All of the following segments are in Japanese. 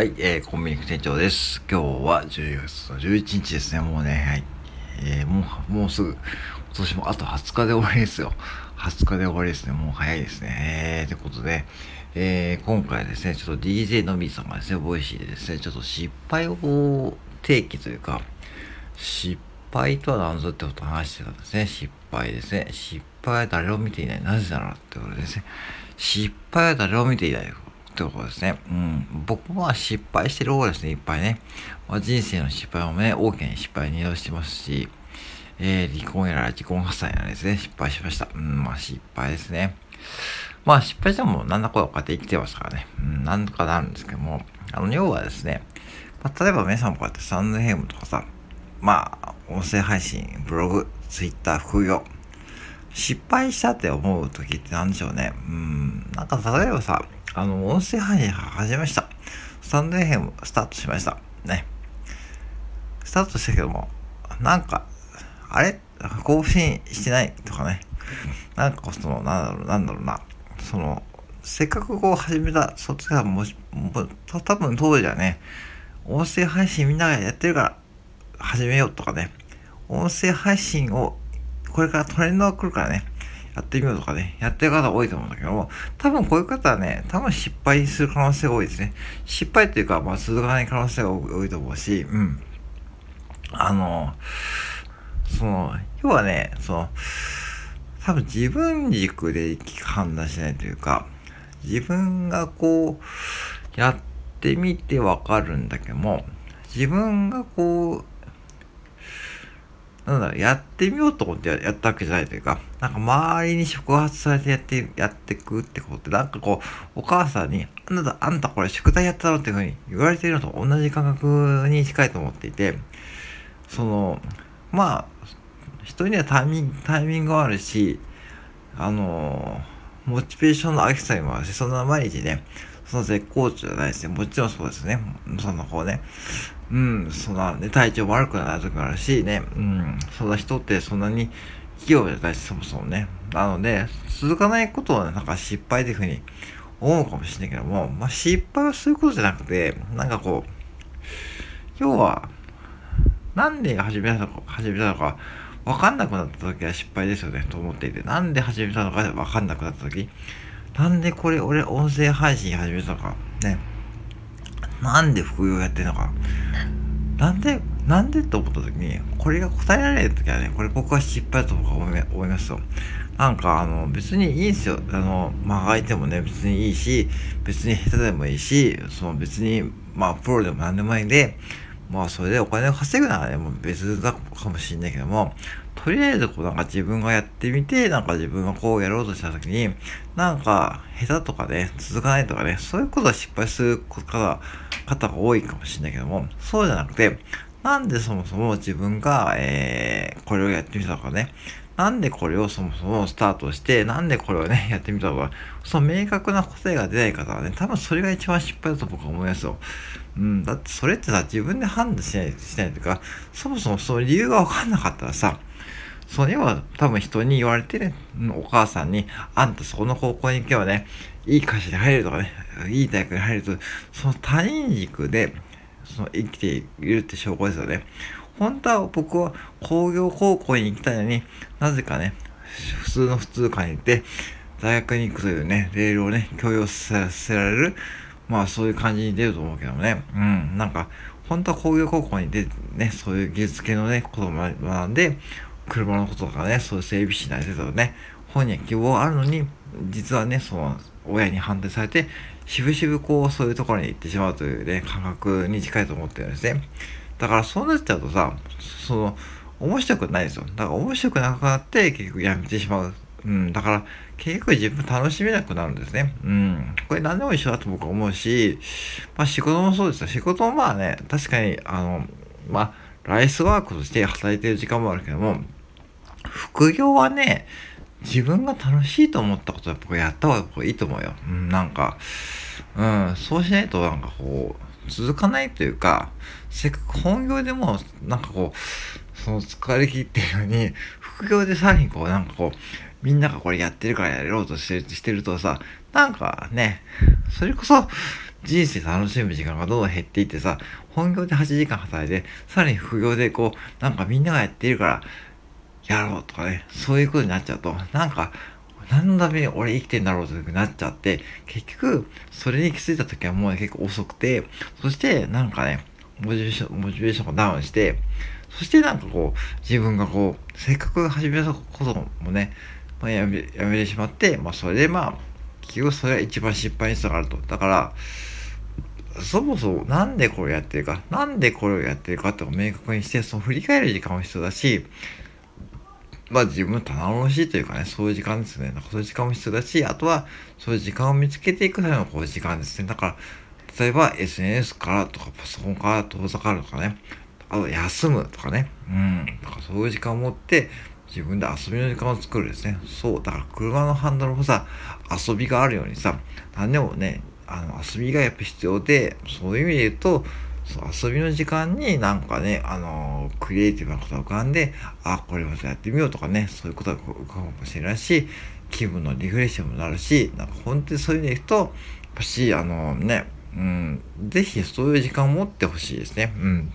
はい、えー、コンビニ店長です。今日は10月の11日ですね。もうね、はい。えー、もう、もうすぐ、今年もあと20日で終わりですよ。20日で終わりですね。もう早いですね。えー、ということで、えー、今回ですね、ちょっと DJ のみさんがですね、ボイシーでですね、ちょっと失敗を提起というか、失敗とは何ぞってことを話してたんですね。失敗ですね。失敗は誰を見ていない。なぜならってことですね。失敗は誰を見ていない。ってことですね。うん。僕は失敗してる方ですね、いっぱいね。まあ、人生の失敗もね、大きな失敗に移動してますし、えー、離婚やら離婚破産やらですね、失敗しました。うん、まあ失敗ですね。まあ失敗しても何だことかって生きてますからね。うん、なんとかなるんですけども、あの、要はですね、まあ、例えば皆さんもこうやってサンドヘイムとかさ、まあ、音声配信、ブログ、ツイッター、副業、失敗したって思う時って何でしょうね。うん、なんか例えばさ、あの、音声配信始めました。スタンド FM スタートしました。ね。スタートしたけども、なんか、あれ？更新してないとかね。なんかその、なんだろう、なんだろうな。その、せっかくこう始めた、そっちがもし、も多分当時はね、音声配信みんながやってるから始めようとかね。音声配信を、これからトレンドが来るからね。やってみようとかね、やってる方多いと思うんだけども、多分こういう方はね、多分失敗する可能性が多いですね。失敗っていうか、まあ続かない可能性が多いと思うし、うん。あの、その、要はね、その、多分自分軸で判断しないというか、自分がこう、やってみてわかるんだけども、自分がこう、なんだ、やってみようと思ってやったわけじゃないというか、なんか周りに触発されてやって、やってくってことって、なんかこう、お母さんに、あんた、あんたこれ宿題やったのっていうふうに言われているのと同じ感覚に近いと思っていて、その、まあ、人にはタイミング、タイミングがあるし、あの、モチベーションの飽きさにもあるし、そんな毎日ね、その絶好調じゃないですね。もちろんそうですね。その方ね。うん、そんなね、体調悪くなる時もあるしね、うん、そんな人ってそんなに器用じゃないし、そもそもね。なので、続かないことはなんか失敗というふうに思うかもしれないけども、まあ失敗はそういうことじゃなくて、なんかこう、要は、なんで始めたのか、始めたのか、わかんなくなった時は失敗ですよね、と思っていて、なんで始めたのかわかんなくなった時、なんでこれ俺音声配信始めたのか、ね。なんで副業やってんのか。なんで、なんでと思った時に、これが答えられる時はね、これ僕は失敗だと僕は思いますよ。なんか、あの、別にいいんですよ。あの、まあ、相手もね、別にいいし、別に下手でもいいし、その別に、まあ、プロでも何でもいいんで、まあ、それでお金を稼ぐならね、もう別だかもしれないけども、とりあえずこうなんか自分がやってみて、なんか自分がこうやろうとした時に、なんか下手とかね、続かないとかね、そういうことは失敗する方方が多いかもしれないけども、そうじゃなくて、なんでそもそも自分が、えー、これをやってみたのかね、なんでこれをそもそもスタートして、なんでこれをね、やってみたのか、その明確な答えが出ない方はね、多分それが一番失敗だと僕は思いますよ。うん、だってそれってさ、自分で判断しない、しないというか、そもそもその理由がわかんなかったらさ、それは多分人に言われてね、お母さんに、あんたそこの高校に行けばね、いい会社に入るとかね、いい大学に入ると、その他人軸で、その生きているって証拠ですよね。本当は僕は工業高校に行きたいのになぜかね、普通の普通科に行って、大学に行くというね、レールをね、強要させられる、まあそういう感じに出ると思うけどもね、うん、なんか、本当は工業高校に出てね、そういう技術系のね、ことを学んで、車のこととかね、そういう整備士になりたいとかね、本には希望あるのに、実はね、その、親に反対されて、しぶしぶこう、そういうところに行ってしまうというね、感覚に近いと思ってるんですね。だからそうなっちゃうとさ、その、面白くないですよ。だから面白くなくなって、結局やめてしまう。うん、だから、結局自分楽しめなくなるんですね。うん。これ何でも一緒だと僕は思うし、まあ仕事もそうですよ。仕事もまあね、確かに、あの、まあ、ライスワークとして働いてる時間もあるけども、副業はね、自分が楽しいと思ったことは僕やった方がいいと思うよ。うん、なんか、うん、そうしないとなんかこう、続かないというか、せっかく本業でも、なんかこう、その疲れ切ってるのに、副業でさらにこう、なんかこう、みんながこれやってるからやろうとしてしてるとさ、なんかね、それこそ、人生楽しむ時間がどんどん減っていってさ、本業で8時間働いて、さらに副業でこう、なんかみんながやっているから、やろうとかね、そういうことになっちゃうと、なんか、何のために俺生きてんだろうってなっちゃって、結局、それに気づいた時はもう、結構遅くて、そしてなんかね、モチベーション、モチベーションがダウンして、そしてなんかこう、自分がこう、せっかく始めたこともね、まあ、やめ、やめてしまって、まあそれでまあ、結局それが一番失敗につながると。だから、そもそもなんでこれやってるか、なんでこれをやってるかって明確にして、その振り返る時間も必要だし、まあ自分頼もしいというかね、そういう時間ですね。なんかそういう時間も必要だし、あとはそういう時間を見つけていくためのこういう時間ですね。だから、例えば SNS からとかパソコンから遠ざかるとかね、あと休むとかね、うん、だかそういう時間を持って自分で遊びの時間を作るですね。そう、だから車のハンドルもさ、遊びがあるようにさ、何でもね、あの遊びがやっぱ必要で、そういう意味で言うと、そう遊びの時間になんかね、あの、クリエイティブなことが浮かんで、あ、これまたやってみようとかね、そういうことが浮かぶかもしれないし、気分のリフレッシュもなるし、なんか本当にそういう意味でいくと、やっぱし、あの、ね、うん、ぜひそういう時間を持ってほしいですね。うん。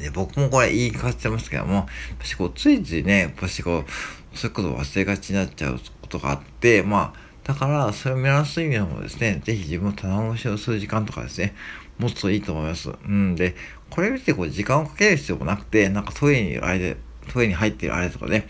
で、僕もこれ言い返してますけども、やっぱしこう、ついついね、やっぱしこう、そういうことを忘れがちになっちゃうことがあって、まあ、だから、それを見直す意味でもですね、ぜひ自分の棚卸しをする時間とかですね、持つといいと思います。うん。で、これ見てこう時間をかける必要もなくて、なんかトイレにいるあれで、トイレに入ってるあれとかね、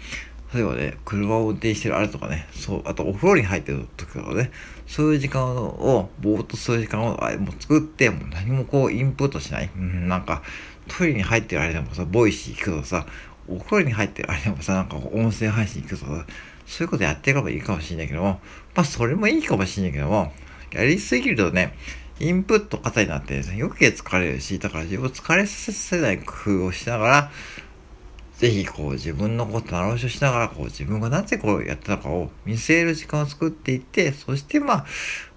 例えばね、車を運転してるあれとかね、そう、あとお風呂に入ってる時とかね、そういう時間を、ぼーっとする時間をあれも作って、もう何もこうインプットしない。うん、なんか、トイレに入ってるあれでもさ、ボイシー聞くとさ、お風呂に入ってるあれでもさ、なんか音声配信聞くとさ、そういうことやっていけばいいかもしれないけども、まあそれもいいかもしれないけども、やりすぎるとね、インプット型になってですね、余計疲れるし、だから自分を疲れさせない工夫をしながら、ぜひこう自分のことを直しをしながら、こう自分がなぜこうやってたかを見据える時間を作っていって、そしてまあ、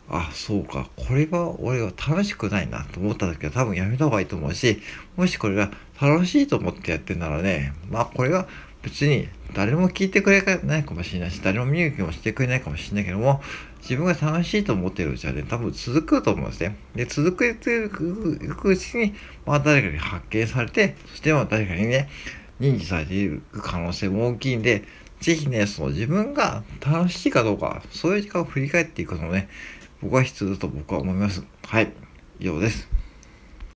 あ、そうか、これは俺は楽しくないなと思った時は多分やめた方がいいと思うし、もしこれが楽しいと思ってやってんならね、まあこれは別に誰も聞いてくれないかもしれないし、誰も見向きもしてくれないかもしれないけども、自分が楽しいと思ってるうちはね、多分続くと思うんですね。で、続くいくうちに、まあ誰かに発見されて、そしてまあ誰かにね、認知されている可能性も大きいんで、ぜひね、その自分が楽しいかどうか、そういう時間を振り返っていくのもね、僕は必要だと僕は思います。はい。以上です。